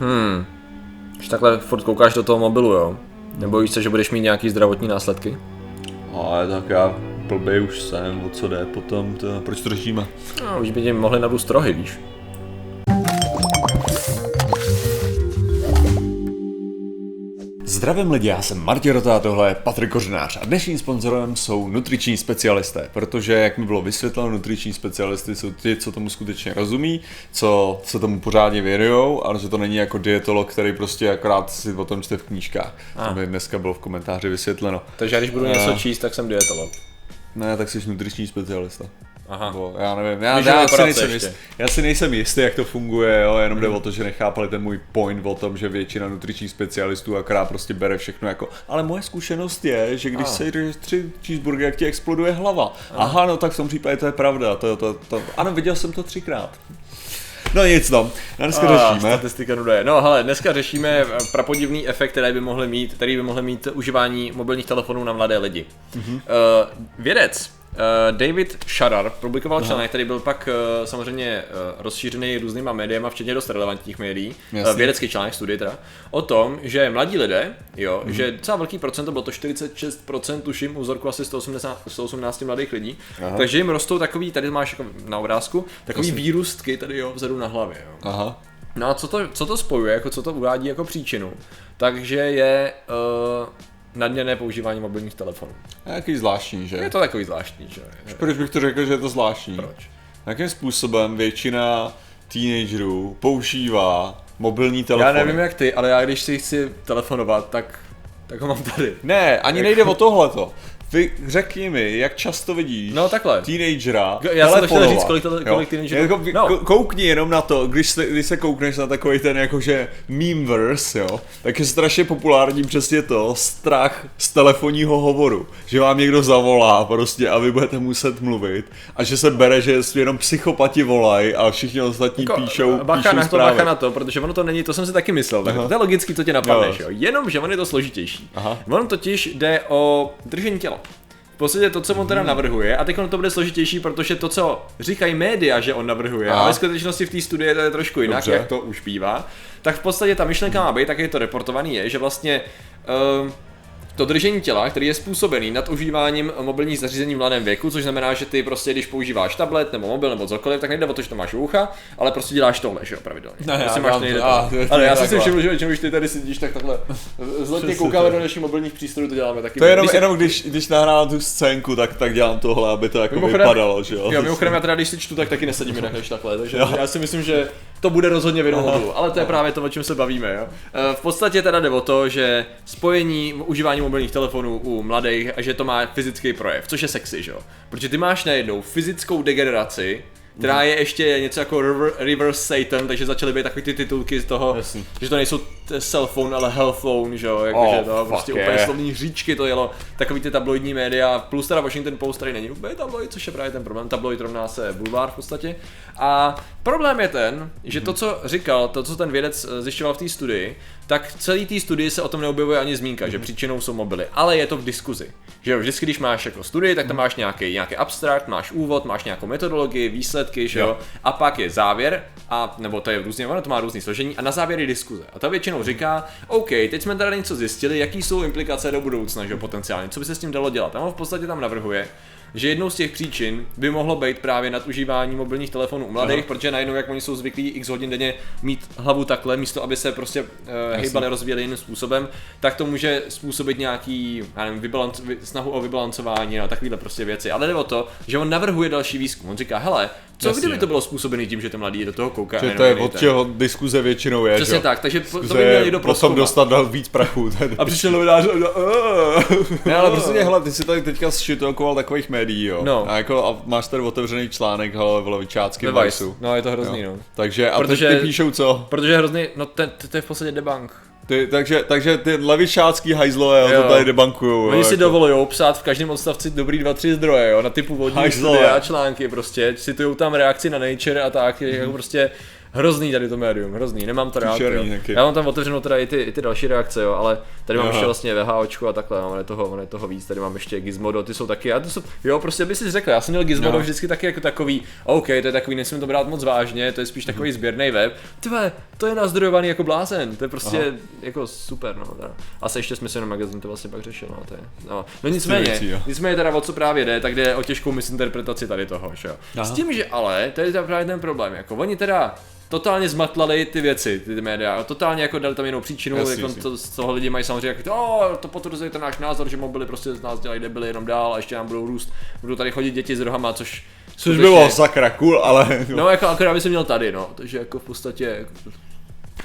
Hmm. Už takhle furt koukáš do toho mobilu, jo? Nebojíš se, že budeš mít nějaký zdravotní následky? Ale tak já blbej už jsem, o co jde potom, to, proč to řešíme? No, už by ti mohli narůst rohy, víš? Zdravím lidi, já jsem Martin Rota a tohle je Patrik Kořenář a dnešním sponzorem jsou nutriční specialisté, protože jak mi bylo vysvětleno, nutriční specialisty jsou ti, co tomu skutečně rozumí, co se tomu pořádně věnují, ale že to není jako dietolog, který prostě akorát si o tom čte v knížkách. A. To mi dneska bylo v komentáři vysvětleno. Takže když budu něco číst, tak jsem dietolog. Ne, tak jsi nutriční specialista. Aha. Bo, já nevím, já, já, si nejsem jist, já si nejsem jistý, jak to funguje, jo, jenom hmm. jde o to, že nechápali ten můj point o tom, že většina nutričních specialistů akorát prostě bere všechno jako, ale moje zkušenost je, že když ah. se jdeš tři cheeseburgery, jak ti exploduje hlava. Ah. Aha, no tak v tom případě to je pravda, to, to, to, ano, viděl jsem to třikrát. No nic no, dneska ah, řešíme. Statistika nuda No hele, dneska řešíme prapodivný efekt, který by mohly mít, který by mohly mít užívání mobilních telefonů na mladé lidi. Mm-hmm. Uh, vědec David Sharar publikoval článek, který byl pak uh, samozřejmě uh, rozšířený různýma médiama, včetně dost relevantních médií, uh, vědecký článek, studie teda, o tom, že mladí lidé, jo, mm. že docela velký procent, bylo to 46% tuším, u vzorku asi 180, 118 mladých lidí, Aha. takže jim rostou takový, tady máš jako na obrázku, takový Jasně. výrůstky tady jo, vzadu na hlavě. Jo. Aha. No a co to, co to spojuje, jako co to uvádí jako příčinu, takže je uh, nadměrné používání mobilních telefonů. Je takový zvláštní, že? Je to takový zvláštní, že? Proč bych to řekl, že je to zvláštní? Proč? Jakým způsobem většina teenagerů používá mobilní telefon? Já nevím jak ty, ale já když si chci telefonovat, tak, tak ho mám tady. Ne, ani nejde o tohleto. Vy řekni mi, jak často vidíš no, takhle. teenagera Já jsem to chtěl říct, kolik, to, kolik teenagerů... Jako, no. Koukni jenom na to, když se, když se koukneš na takový ten jakože memeverse, jo, tak je strašně populární přesně to, strach z telefonního hovoru. Že vám někdo zavolá prostě a vy budete muset mluvit a že se bere, že jenom psychopati volají a všichni ostatní jako, píšou, bacha píšou na to, bacha na to, protože ono to není, to jsem si taky myslel, tak to je logicky, co tě napadne, jo. Jenom, že on je to složitější. Aha. On totiž jde o držení těla podstatě to, co on teda navrhuje, a teď to bude složitější, protože to, co říkají média, že on navrhuje, a ve skutečnosti v té studii to je trošku jinak, Dobře. jak to už bývá, tak v podstatě ta myšlenka má být, tak je to reportovaný, je, že vlastně uh, to držení těla, který je způsobený nad užíváním mobilních zařízení v mladém věku, což znamená, že ty prostě, když používáš tablet nebo mobil nebo cokoliv, tak nejde o to, že to máš u ucha, ale prostě děláš tohle, že jo, pravidelně. Ne, prostě já, máš nejde a, ale já si všiml, že když ty tady sedíš, tak takhle zletně koukáme do našich mobilních přístrojů, to děláme taky. To je jenom, když, jenom když, když nahrávám tu scénku, tak, tak dělám tohle, aby to jako vypadalo, že jo. Jo, mimochodem já teda když si čtu, tak taky nesedím než takhle, takže já si myslím, že to bude rozhodně v jednom ale to je právě to, o čem se bavíme. Jo? Eh, v podstatě teda jde o to, že spojení užívání mobilních telefonů u mladých a že to má fyzický projev, což je sexy, že jo? Protože ty máš najednou fyzickou degeneraci, která je ještě něco jako Reverse Satan, takže začaly být takový ty titulky z toho, Jasný. že to nejsou cell phone, ale hell phone, že jo, jakože oh, to prostě yeah. úplně slovní říčky to jelo, takový ty tabloidní média, plus teda Washington Post tady není úplně tabloid, což je právě ten problém, tabloid rovná se bulvár v podstatě. A problém je ten, že to, co říkal, to, co ten vědec eh, zjišťoval v té studii, tak celý té studii se o tom neobjevuje ani zmínka, že příčinou jsou mobily, ale je to v diskuzi. Že jo, vždycky, když máš jako studii, tak tam máš nějaký, nějaký abstrakt, máš úvod, máš nějakou metodologii, výsledky, že jo, a pak je závěr, a nebo to je různě, ono to má různý složení, a na závěr je diskuze. A ta většinou říká, OK, teď jsme tady něco zjistili, jaký jsou implikace do budoucna, že potenciálně, co by se s tím dalo dělat. A on v podstatě tam navrhuje, že jednou z těch příčin by mohlo být právě nadužívání mobilních telefonů u mladých, Aha. protože najednou, jak oni jsou zvyklí x hodin denně mít hlavu takhle, místo aby se prostě uh, hejbali, rozvíjeli jiným způsobem, tak to může způsobit nějaký, já nevím, vybalanc, snahu o vybalancování a takovéhle prostě věci. Ale jde o to, že on navrhuje další výzkum. On říká, hele, co Jasně. kdyby to bylo způsobené tím, že ten mladý do toho kouká? Že to je od čeho diskuze většinou je. Přesně tak, takže diskuze to by měl někdo potom dostat dal víc prachu. a přišel novinář a Ne, ale prostě hele, ty si tady teďka šitokoval takových médií, jo. No. A, jako, a máš tady otevřený článek, hele, v levičácký Viceu. No, je to hrozný, jo. no. Takže, a protože, teď ty píšou co? Protože hrozný, no to, to je v podstatě debunk. Ty, takže, takže ty levičácký hajzlové jo, to tady debankujou. Oni jo, si jako. dovolují psát v každém odstavci dobrý dva, tři zdroje, jo, na typu vodní a články prostě, citujou tam reakci na Nature a tak, mm-hmm. jako prostě Hrozný tady to médium, hrozný, nemám to rád. Jo. Já mám tam otevřenou teda i ty, i ty další reakce, jo, ale tady mám Aha. ještě vlastně VHOčku a takhle, mám toho, on je toho víc, tady mám ještě Gizmodo, ty jsou taky, a to jsou, jo, prostě by si řekl, já jsem měl Gizmodo no. vždycky taky jako takový, OK, to je takový, nesmím to brát moc vážně, to je spíš takový sběrný web, Tve, to je nazdrojovaný jako blázen, to je prostě Aha. jako super, no. Teda. A se ještě smyslný magazín to vlastně pak řešil, no, to je, no. no nicméně, věcí, nicméně teda o co právě jde, tak jde o těžkou misinterpretaci tady toho, že jo. S tím, že ale, to je právě ten problém, jako oni teda totálně zmatlali ty věci, ty, ty média, totálně jako dali tam jinou příčinu, jasný, jako to, z toho lidi mají samozřejmě jako, to, to potvrzuje ten náš názor, že mobily prostě z nás dělají debily jenom dál a ještě nám budou růst, budou tady chodit děti s rohama, což Což bylo sakra cool, ale... No jako akorát by se měl tady, no, takže jako v podstatě jako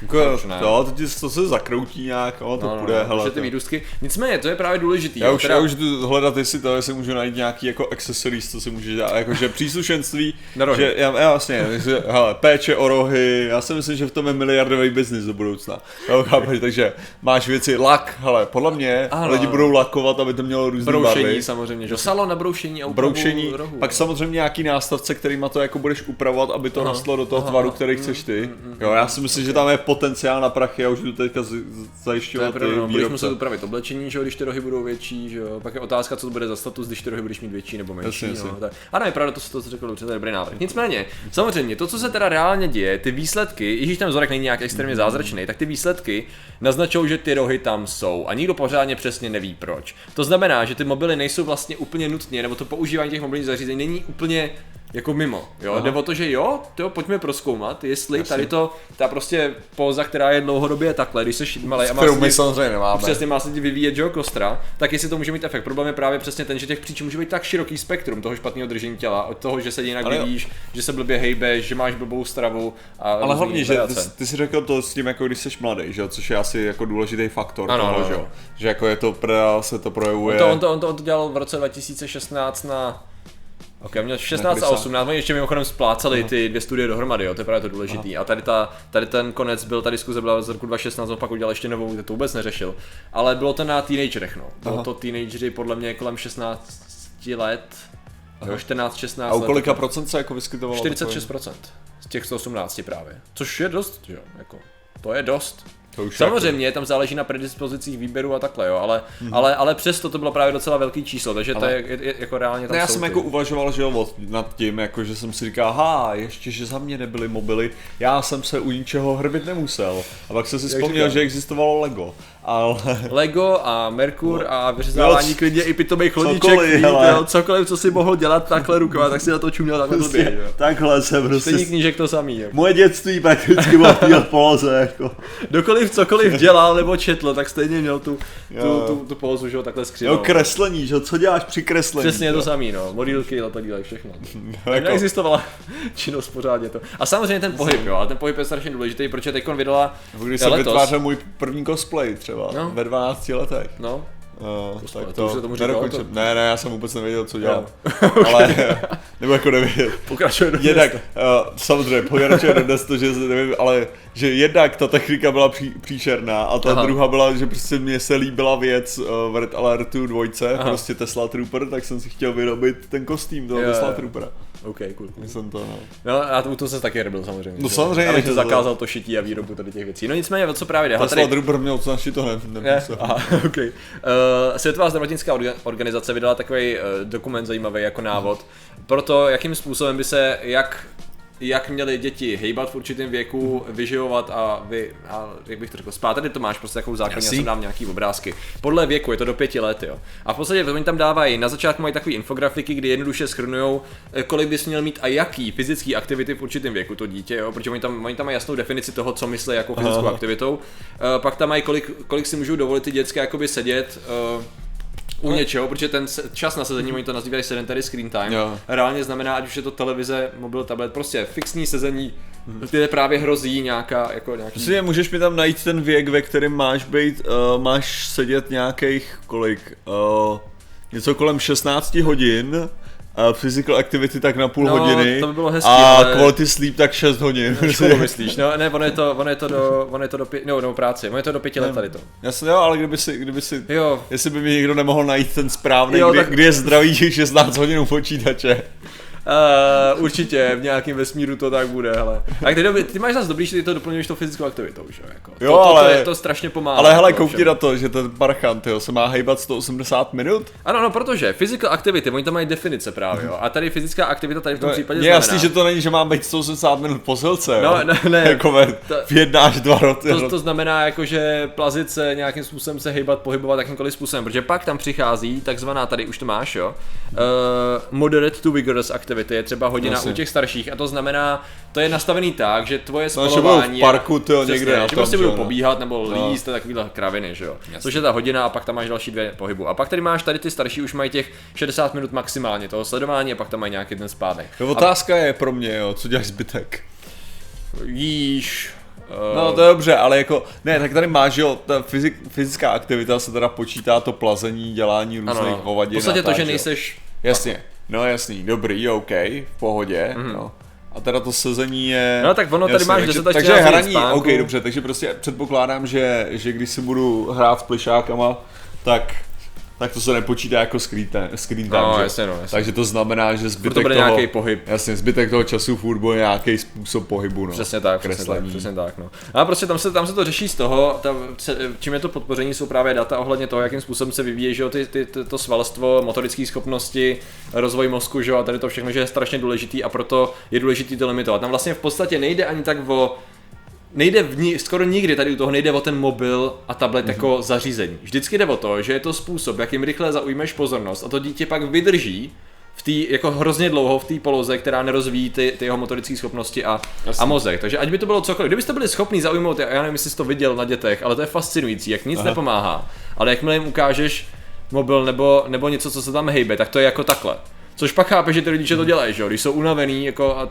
jako, to, to, to se zakroutí nějak, no, to no, půjde, no, hele. ty výrůstky. Nicméně, to je právě důležitý. Já, už, teda... já už jdu hledat, jestli to, jestli můžu najít nějaký jako accessories, co si může dát, jakože příslušenství, Na rohy. že, já, já vlastně, že, hele, péče o rohy, já si myslím, že v tom je miliardový biznis do budoucna. Jo, chápeš, takže máš věci, lak, hele, podle mě ano, lidi budou lakovat, aby to mělo různé broušení, barvy. samozřejmě, že salon na broušení a broušení, rohu, pak samozřejmě nějaký nástavce, kterýma to jako budeš upravovat, aby to aha, do toho aha, tvaru, který chceš ty. Mm, mm, jo, já si myslím, že tam je potenciál na prachy a už jdu teďka zajišťovat to je ty no, Budeš muset upravit oblečení, že jo, když ty rohy budou větší, že jo. Pak je otázka, co to bude za status, když ty rohy budeš mít větší nebo menší. Jasně, no, tak. A ne, pravda, to, to, to řekl dobře, to je dobrý návrh. Nicméně, samozřejmě, to, co se teda reálně děje, ty výsledky, i když ten vzorek není nějak extrémně zázračný, tak ty výsledky naznačují, že ty rohy tam jsou a nikdo pořádně přesně neví proč. To znamená, že ty mobily nejsou vlastně úplně nutně, nebo to používání těch mobilních zařízení není úplně jako mimo, jo, Aha. jde o to, že jo, to pojďme proskoumat, jestli Jasně. tady to, ta prostě póza, která je dlouhodobě takhle, když jsi malý a má se samozřejmě nemáme. Přesně má se vyvíjet Joe Kostra, tak jestli to může mít efekt. Problém je právě přesně ten, že těch příčin může být tak široký spektrum toho špatného držení těla, od toho, že se jinak ale... vyvíjíš, že se blbě hejbeš, že máš blbou stravu. A ale hlavně, že ty, ty, jsi řekl to s tím, jako když jsi mladý, že což je asi jako důležitý faktor ano, toho, ano. Že, že jako je to, se to projevuje. On to, on, to, on to dělal v roce 2016 na Ok, měl 16 a 18, oni ještě mimochodem splácali Aha. ty dvě studie dohromady, jo, to je právě to důležitý. Aha. A tady, ta, tady ten konec byl, ta diskuze byla z roku 2016, on pak udělal ještě novou, to vůbec neřešil. Ale bylo to na teenagerech, no. Bylo Aha. to teenagery podle mě kolem 16 let, jo, 14, 16 A u kolika let, procent se jako vyskytovalo? 46% z těch 118 právě. Což je dost, jo, jako, to je dost. To už Samozřejmě, jako... tam záleží na predispozicích výběru a takhle, jo, ale, mm-hmm. ale, ale přesto to bylo právě docela velký číslo, takže ale... to je, je, je, jako reálně tam ne, Já jsem ty. jako uvažoval, že jo, nad tím, jako že jsem si říkal, ha, ještě, že za mě nebyly mobily, já jsem se u ničeho hrbit nemusel. A pak jsem si vzpomněl, že existovalo Lego ale... Lego a Merkur no. a vyřezávání no, klidně i pitomých chlodiček, cokoliv, jo, cokoliv, co si mohl dělat takhle rukama, tak si na to čuměl takhle prostě, blbě, Takhle se prostě... Stejný knížek to samý. Jako. Moje dětství prakticky bylo v poloze, jako. Dokoliv cokoliv dělal nebo četl, tak stejně měl tu, tu, tu, tu pózu, že jo, takhle skřivou. Jo, kreslení, že co děláš při kreslení? Přesně to samý, no, modílky, letadílek, všechno. No, jako... Neexistovala činnost pořádně to. A samozřejmě ten pohyb, jo, ale ten pohyb je strašně důležitý, protože teď vydala Když jsem vytvářel můj první cosplay třeba, no. ve 12 15 letech. No. Uh, tak to, to tomu říkal, to... Ne, ne, já jsem vůbec nevěděl, co dělám. okay. Ale, nebo jako nevěděl. Pokračuje do Jednak, uh, samozřejmě, pokračuje dnes to, že nevím, ale že jednak ta technika byla pří, příšerná a ta Aha. druhá byla, že prostě mně se líbila věc uh, v Red Alertu dvojce, Aha. prostě Tesla Trooper, tak jsem si chtěl vyrobit ten kostým toho Tesla Troopera. OK, cool. cool. Jsem to, no. no a to, to se taky nebyl samozřejmě. No samozřejmě. Abych to zakázal to šití a výrobu tady těch věcí. No nicméně, o co právě jde? Tesla tady... Trooper měl co naši to ne, ne, Aha, OK. Uh, Světová zdravotnická organizace vydala takový uh, dokument zajímavý jako návod pro to, jakým způsobem by se jak jak měly děti hejbat v určitém věku, vyživovat a, vy, a jak bych to řekl, spát. Tady to máš prostě takovou základní, já jsem dám nějaký obrázky. Podle věku je to do pěti let, jo. A v podstatě oni tam dávají, na začátku mají takové infografiky, kdy jednoduše schrnují, eh, kolik bys měl mít a jaký fyzický aktivity v určitém věku to dítě, jo, protože oni tam, oni tam mají jasnou definici toho, co myslí jako fyzickou Aha. aktivitou. Uh, pak tam mají, kolik, kolik si můžou dovolit ty dětské jakoby sedět, uh, u něčeho, protože ten čas na sezení, oni to nazývají sedentary screen time, jo. reálně znamená, ať už je to televize, mobil, tablet, prostě fixní sezení, kde právě hrozí nějaká, jako nějaký... Prostě můžeš mi tam najít ten věk, ve kterém máš být, uh, máš sedět nějakých, kolik, uh, něco kolem 16 hodin, uh, physical activity tak na půl no, hodiny to by bylo hezký, a ale... quality sleep tak 6 hodin. Školu myslíš, no ne, ono je to, ono je to do, ono je to do pě, no, no práci, ono je to do pěti let tady to. Jasně, jo, ale kdyby si, kdyby si, jo. jestli by mi někdo nemohl najít ten správný, jo, kdy, tak... kdy je zdravý 16 hodin u počítače. Uh, určitě v nějakém vesmíru to tak bude, hele. Tak ty, ty máš zase dobrý, že ty to doplňuješ tou fyzickou aktivitou, že jako. Jo, to, to, ale, to, je, to strašně pomáhá. Ale hele, koukni na to, že ten parchan, tyjo, se má hejbat 180 minut. Ano, no, protože physical activity, oni tam mají definice právě, jo. A tady fyzická aktivita tady v tom no, případě je jasný, že to není, že mám být 180 minut posilce, No, ne, ne. jako ve, to, v jedna až dva roky. To, to, znamená jako, že plazit se nějakým způsobem se hejbat, pohybovat jakýmkoliv způsobem, protože pak tam přichází takzvaná, tady už to máš, jo, uh, moderate to vigorous activity, je třeba hodina Jasně. u těch starších a to znamená, to je nastavený tak, že tvoje spalování no, v parku, to někde na že prostě budou pobíhat nebo no. líst, takovýhle kraviny, že jo. Jasně. Což je ta hodina a pak tam máš další dvě pohybu. A pak tady máš tady ty starší už mají těch 60 minut maximálně toho sledování a pak tam mají nějaký ten spánek. No, otázka a... je pro mě, jo, co děláš zbytek? Jíš, No to je dobře, ale jako, ne, tak tady máš, jo, ta fyzik, fyzická aktivita se teda počítá to plazení, dělání různých hovadin. V podstatě to, že nejseš... Jasně, no jasný, dobrý, OK, v pohodě, mm-hmm. no. A teda to sezení je... No tak ono tady jasný, máš 10 Takže hraní, spánku. OK, dobře, takže prostě předpokládám, že, že když si budu hrát s plišákama, tak tak to se nepočítá jako screen time, screen time no, že? Jasně, no, jasně. Takže to znamená, že zbytek to bude toho, nějaký pohyb. Jasně, zbytek toho času furt bude nějaký způsob pohybu, no. Přesně tak, přesně tak, přesně tak, no. A prostě tam se, tam se to řeší z toho, ta, čím je to podpoření, jsou právě data ohledně toho, jakým způsobem se vyvíjí, že jo, ty, ty, ty, to svalstvo, motorické schopnosti, rozvoj mozku, že jo, a tady to všechno, že je strašně důležitý a proto je důležitý to limitovat. Tam vlastně v podstatě nejde ani tak o nejde v ní, skoro nikdy tady u toho nejde o ten mobil a tablet mm-hmm. jako zařízení. Vždycky jde o to, že je to způsob, jakým rychle zaujmeš pozornost a to dítě pak vydrží v té jako hrozně dlouho v té poloze, která nerozvíjí ty, ty jeho motorické schopnosti a, a mozek. Takže ať by to bylo cokoliv, kdybyste byli schopni zaujmout, já nevím, jestli jsi to viděl na dětech, ale to je fascinující, jak nic Aha. nepomáhá. Ale jakmile jim ukážeš mobil nebo, nebo něco, co se tam hejbe, tak to je jako takhle. Což pak chápe, že ty rodiče to dělají, že jo? Když jsou unavený jako a, a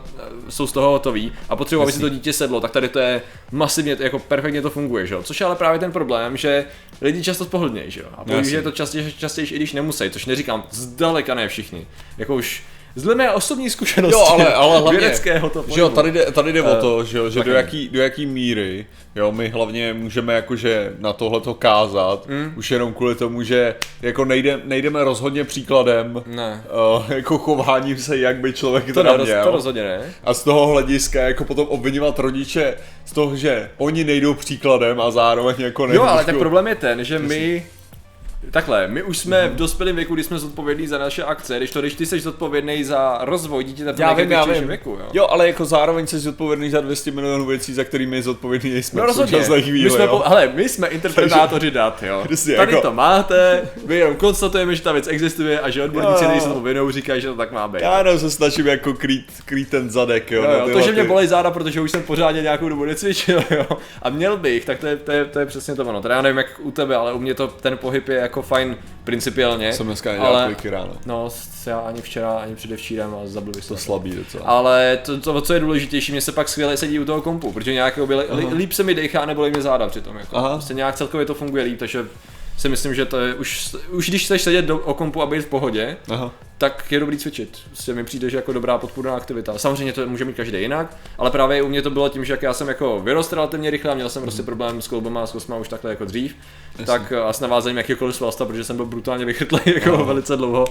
jsou z toho hotoví a potřebují, aby si to dítě sedlo, tak tady to je masivně, jako perfektně to funguje, že jo? Což je ale právě ten problém, že lidi často spohodlnějí, že jo? A použijí to častěji, častěji, i když nemusí, což neříkám, zdaleka ne všichni. Jako už Zle mé osobní zkušenosti. Jo, ale, ale hlavně, vědeckého to že jo, tady jde, tady jde uh, o to, že, jo, že do, jaký, do jaký míry, jo, my hlavně můžeme jakože na tohle to kázat, mm. už jenom kvůli tomu, že jako nejde, nejdeme rozhodně příkladem, ne. Uh, jako chováním se, jak by člověk to teda měl. To rozhodně ne. A z toho hlediska jako potom obvinovat rodiče z toho, že oni nejdou příkladem a zároveň jako nejdou. Jo, ale tak problém je ten, že my Takhle, my už jsme v dospělém věku, kdy jsme zodpovědní za naše akce, když to, když ty jsi zodpovědný za rozvoj dítěte v nějakém věku, jo. jo. ale jako zároveň jsi zodpovědný za 200 milionů věcí, za kterými zodpovědný nejsme no, rozhodně. chvíli, my jsme, po, hele, my jsme interpretátoři dat, jo. Přesně, Tady jako... to máte, my jenom konstatujeme, že ta věc existuje a že odborníci nejsou tomu vinou, říkají, že to tak má být. Já jenom se snažím jako krýt, krýt ten zadek, jo. jo, jo to, že mě bolí záda, protože už jsem pořádně nějakou dobu necvičil, jo. A měl bych, tak to je, to je, to je přesně to ono. Teda já nevím jak u tebe, ale u mě to ten pohyb je jako fajn principiálně. Jsem dneska nedělal ale, ráno. No, já ani včera, ani předevčírem a zabil bych to slabý docela. Ale to, to, co je důležitější, mě se pak skvěle sedí u toho kompu, protože nějak li, líp se mi dechá, nebo mi záda přitom. Jako. Aha. Prostě nějak celkově to funguje líp, takže si myslím, že to je už, už když chceš sedět do, o kompu a být v pohodě, Aha. tak je dobrý cvičit. Prostě mi přijde, že jako dobrá podpůrná aktivita. Samozřejmě to může mít každý jinak, ale právě u mě to bylo tím, že jak já jsem jako vyrostl relativně rychle a měl jsem prostě problém s kloubama a s kosma už takhle jako dřív, Jasně. tak a s navázením jakýkoliv svalsta, protože jsem byl brutálně vychytlý jako Aha. velice dlouho,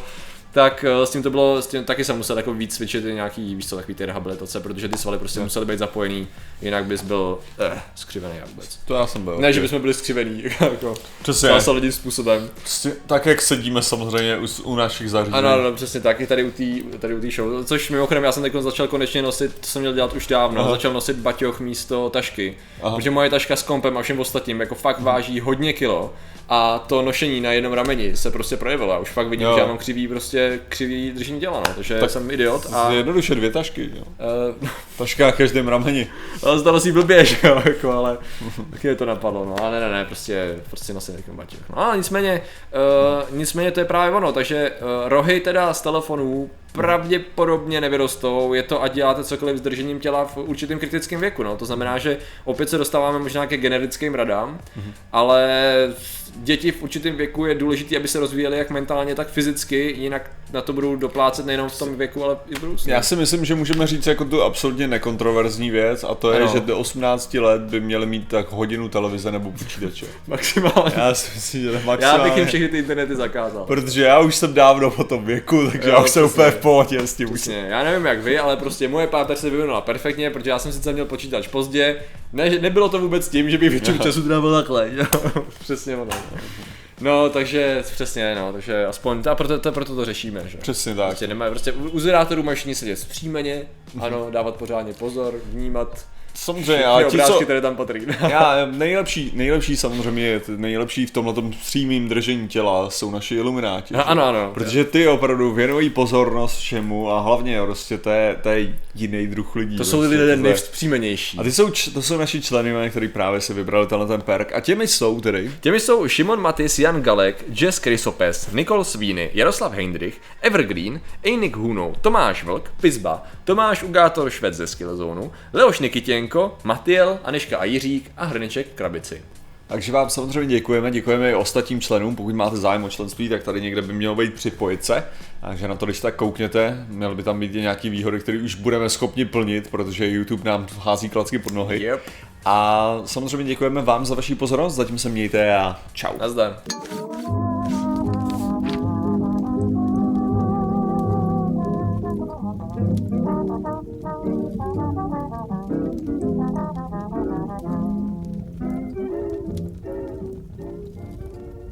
tak eh, s tím to bylo, s tím taky jsem musel jako víc cvičit nějaký, víš co, takový ty rehabilitace, protože ty svaly prostě no. musely být zapojený, jinak bys byl eh, skřivený jak vůbec. To já jsem byl. Ne, že bychom byli skřivený, jako přesně. zásadním způsobem. Přesně, tak jak sedíme samozřejmě u, u našich zařízení. Ano, ano, přesně tak, i tady u té tady u tý show, což mimochodem já jsem teď začal konečně nosit, to jsem měl dělat už dávno, Aha. začal nosit baťoch místo tašky, Aha. protože moje taška s kompem a všem ostatním jako fakt váží hodně kilo a to nošení na jednom rameni se prostě projevilo. A už fakt vidím, jo. že já mám křivý, prostě křivý držení těla, no. takže tak jsem idiot. A... Jednoduše dvě tašky, jo. Taška na každém rameni. Ale zdalo si blbě, že jo, jako, ale taky je to napadlo, no. Ale ne, ne, ne, prostě, prostě nosím takový batěch. No a nicméně, uh, nicméně to je právě ono, takže uh, rohy teda z telefonů pravděpodobně nevyrostou, je to ať děláte cokoliv s držením těla v určitém kritickém věku, no. To znamená, že opět se dostáváme možná ke generickým radám, mm-hmm. ale děti v určitém věku je důležité, aby se rozvíjely jak mentálně, tak fyzicky, jinak na to budou doplácet nejenom v tom věku, ale i v budoucnu. Já si myslím, že můžeme říct jako tu absolutně hodně nekontroverzní věc a to je, ano. že do 18 let by měli mít tak hodinu televize nebo počítače. maximálně. Já si myslím, že maximálně. Já bych jim všechny ty internety zakázal. Protože já už jsem dávno po tom věku, takže jo, já už jsem úplně v pohodě s tím. Přesně. Já nevím jak vy, ale prostě moje páteř se vyvinula perfektně, protože já jsem sice měl počítač pozdě, ne, nebylo to vůbec tím, že bych většinu času trávil takhle. Přesně ono. No, takže přesně, no, takže aspoň, a proto, to, proto to řešíme, že? Přesně tak. Prostě, nemá, prostě u, u zvedátorů máš sedět zpříjmeně, ano, dávat pořádně pozor, vnímat Samozřejmě, ale ti, co, které tam patří. já, nejlepší, nejlepší samozřejmě je, nejlepší v tomhle přímým držení těla jsou naši ilumináti. No, ano, ano. Protože ty opravdu věnují pozornost všemu a hlavně prostě to je, to je jiný druh lidí. To jsou prostě, lidé nejvzpřímenější. A ty jsou, to jsou naši členy, kteří právě si vybrali tenhle ten perk. A těmi jsou tedy? Těmi jsou Šimon Matis, Jan Galek, Jess Krysopes, Nikol Svíny, Jaroslav Heindrich, Evergreen, Einik Huno, Tomáš Vlk, Pizba, Tomáš Ugátor Švec ze Skillzone, Leoš Nikitěnko, Zdenko, Matiel, Aneška a Jiřík a Hrniček Krabici. Takže vám samozřejmě děkujeme, děkujeme i ostatním členům, pokud máte zájem o členství, tak tady někde by mělo být připojit se, takže na to, když tak koukněte, měly by tam být nějaký výhody, které už budeme schopni plnit, protože YouTube nám hází klacky pod nohy. Yep. A samozřejmě děkujeme vám za vaši pozornost, zatím se mějte a čau. Nazdar.